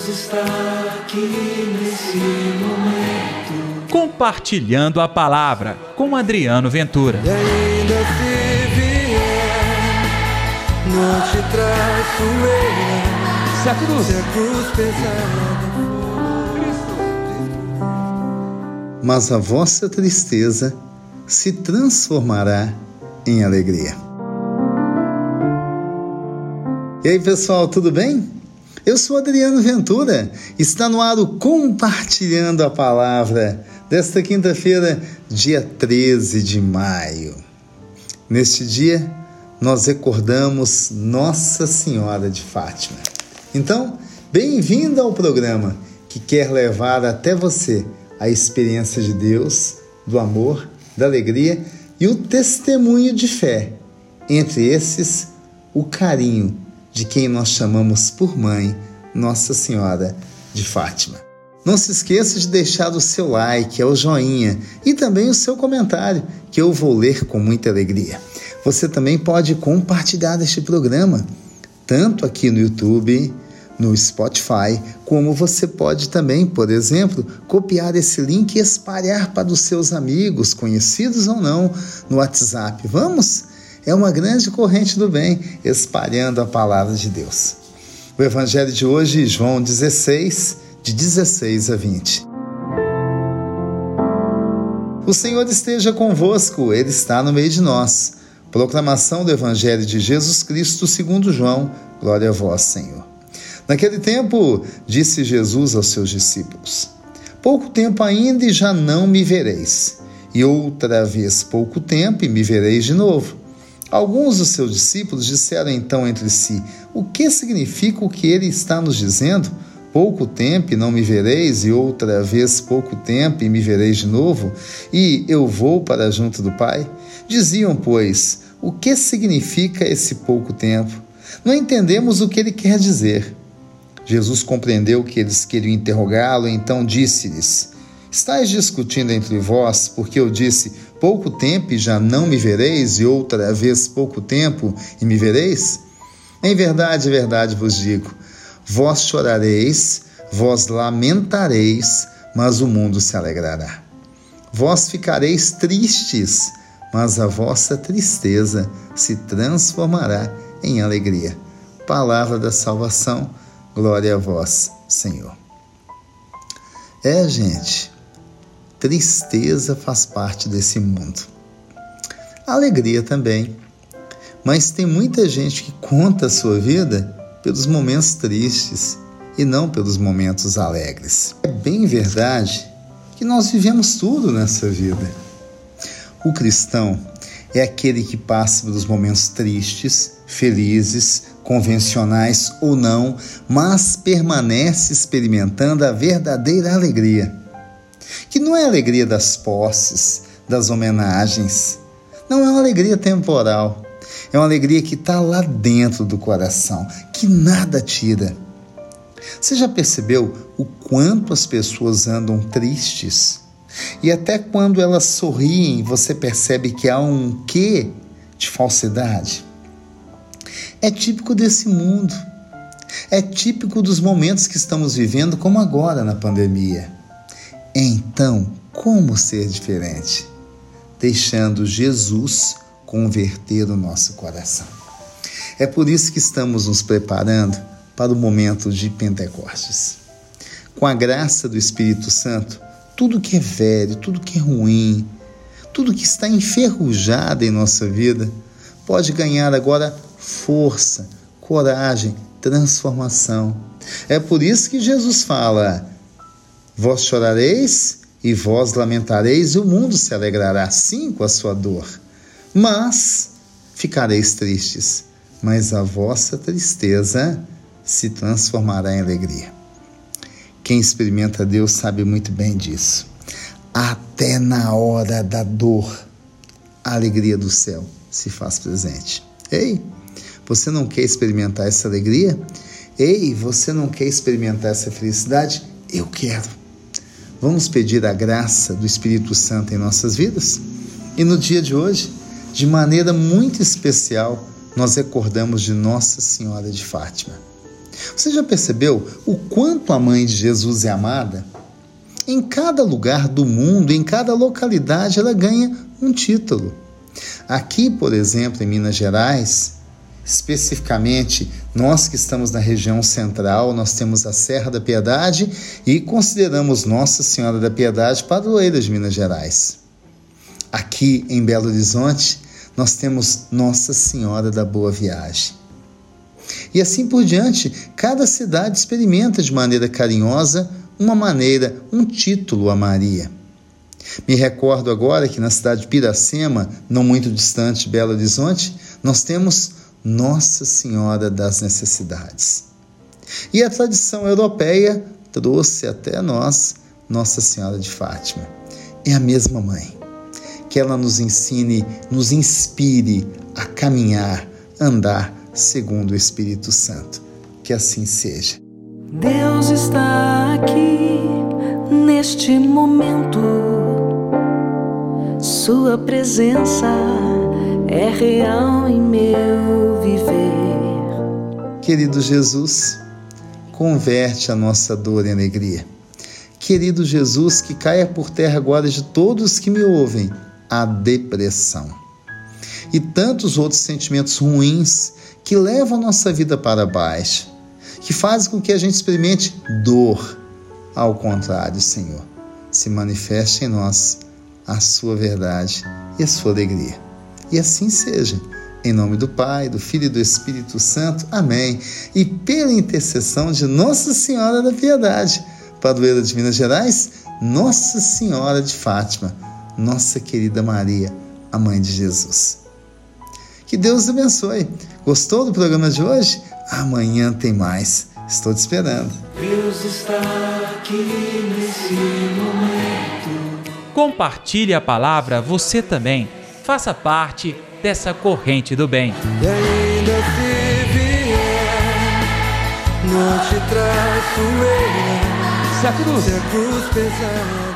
Deus está aqui nesse momento. Compartilhando a palavra com Adriano Ventura. E ainda se vier, não te traço eu. Se a cruz, Se a cruz pesada mas a vossa tristeza se transformará em alegria. E aí, pessoal, tudo bem? Eu sou Adriano Ventura. Está no ar o Compartilhando a Palavra desta quinta-feira, dia 13 de maio. Neste dia, nós recordamos Nossa Senhora de Fátima. Então, bem-vindo ao programa que quer levar até você a experiência de Deus, do amor, da alegria e o testemunho de fé. Entre esses, o carinho de quem nós chamamos por mãe, Nossa Senhora de Fátima. Não se esqueça de deixar o seu like, o joinha e também o seu comentário, que eu vou ler com muita alegria. Você também pode compartilhar este programa, tanto aqui no YouTube, no Spotify, como você pode também, por exemplo, copiar esse link e espalhar para os seus amigos, conhecidos ou não, no WhatsApp. Vamos? É uma grande corrente do bem, espalhando a palavra de Deus. O evangelho de hoje, João 16, de 16 a 20. O Senhor esteja convosco, Ele está no meio de nós. Proclamação do Evangelho de Jesus Cristo segundo João. Glória a vós, Senhor. Naquele tempo, disse Jesus aos seus discípulos: Pouco tempo ainda e já não me vereis, e outra vez pouco tempo e me vereis de novo. Alguns dos seus discípulos disseram então entre si: O que significa o que ele está nos dizendo? Pouco tempo e não me vereis, e outra vez pouco tempo e me vereis de novo, e eu vou para junto do Pai? Diziam, pois, o que significa esse pouco tempo? Não entendemos o que ele quer dizer. Jesus compreendeu que eles queriam interrogá-lo, então disse-lhes: Estais discutindo entre vós, porque eu disse: Pouco tempo e já não me vereis, e outra vez pouco tempo e me vereis? Em verdade, verdade vos digo: vós chorareis, vós lamentareis, mas o mundo se alegrará. Vós ficareis tristes, mas a vossa tristeza se transformará em alegria. Palavra da salvação, glória a vós, Senhor. É, gente, tristeza faz parte desse mundo. Alegria também. Mas tem muita gente que conta a sua vida pelos momentos tristes e não pelos momentos alegres. É bem verdade que nós vivemos tudo nessa vida. O cristão é aquele que passa pelos momentos tristes, felizes, convencionais ou não, mas permanece experimentando a verdadeira alegria. Que não é a alegria das posses, das homenagens, não é uma alegria temporal, é uma alegria que está lá dentro do coração, que nada tira. Você já percebeu o quanto as pessoas andam tristes? E até quando elas sorriem, você percebe que há um quê de falsidade? É típico desse mundo. É típico dos momentos que estamos vivendo, como agora na pandemia. Então, como ser diferente? Deixando Jesus converter o nosso coração. É por isso que estamos nos preparando para o momento de Pentecostes. Com a graça do Espírito Santo, tudo que é velho, tudo que é ruim, tudo que está enferrujado em nossa vida, pode ganhar agora força, coragem, transformação. É por isso que Jesus fala: Vós chorareis e vós lamentareis, e o mundo se alegrará sim com a sua dor. Mas ficareis tristes, mas a vossa tristeza se transformará em alegria. Quem experimenta Deus sabe muito bem disso. Até na hora da dor, a alegria do céu se faz presente. Ei, você não quer experimentar essa alegria? Ei, você não quer experimentar essa felicidade? Eu quero. Vamos pedir a graça do Espírito Santo em nossas vidas? E no dia de hoje, de maneira muito especial, nós recordamos de Nossa Senhora de Fátima. Você já percebeu o quanto a mãe de Jesus é amada? Em cada lugar do mundo, em cada localidade, ela ganha um título. Aqui, por exemplo, em Minas Gerais, especificamente nós que estamos na região central, nós temos a Serra da Piedade e consideramos Nossa Senhora da Piedade padroeira de Minas Gerais. Aqui em Belo Horizonte, nós temos Nossa Senhora da Boa Viagem. E assim por diante, cada cidade experimenta de maneira carinhosa uma maneira, um título a Maria. Me recordo agora que na cidade de Piracema, não muito distante de Belo Horizonte, nós temos Nossa Senhora das Necessidades. E a tradição europeia trouxe até nós Nossa Senhora de Fátima. É a mesma mãe. Que ela nos ensine, nos inspire a caminhar, andar segundo o Espírito Santo. Que assim seja. Deus está aqui neste momento. Sua presença é real em meu viver. Querido Jesus, converte a nossa dor em alegria. Querido Jesus, que caia por terra agora de todos que me ouvem a depressão e tantos outros sentimentos ruins que levam a nossa vida para baixo, que fazem com que a gente experimente dor. Ao contrário, Senhor, se manifeste em nós a sua verdade e a sua alegria. E assim seja. Em nome do Pai, do Filho e do Espírito Santo. Amém. E pela intercessão de Nossa Senhora da Piedade, padroeira de Minas Gerais, Nossa Senhora de Fátima, nossa querida Maria, a mãe de Jesus. Que Deus abençoe. Gostou do programa de hoje? Amanhã tem mais. Estou te esperando. Deus está aqui nesse momento. Compartilhe a palavra você também. Faça parte dessa corrente do bem. E ainda se vier, não te traço. Se a cruz Se a cruz pesada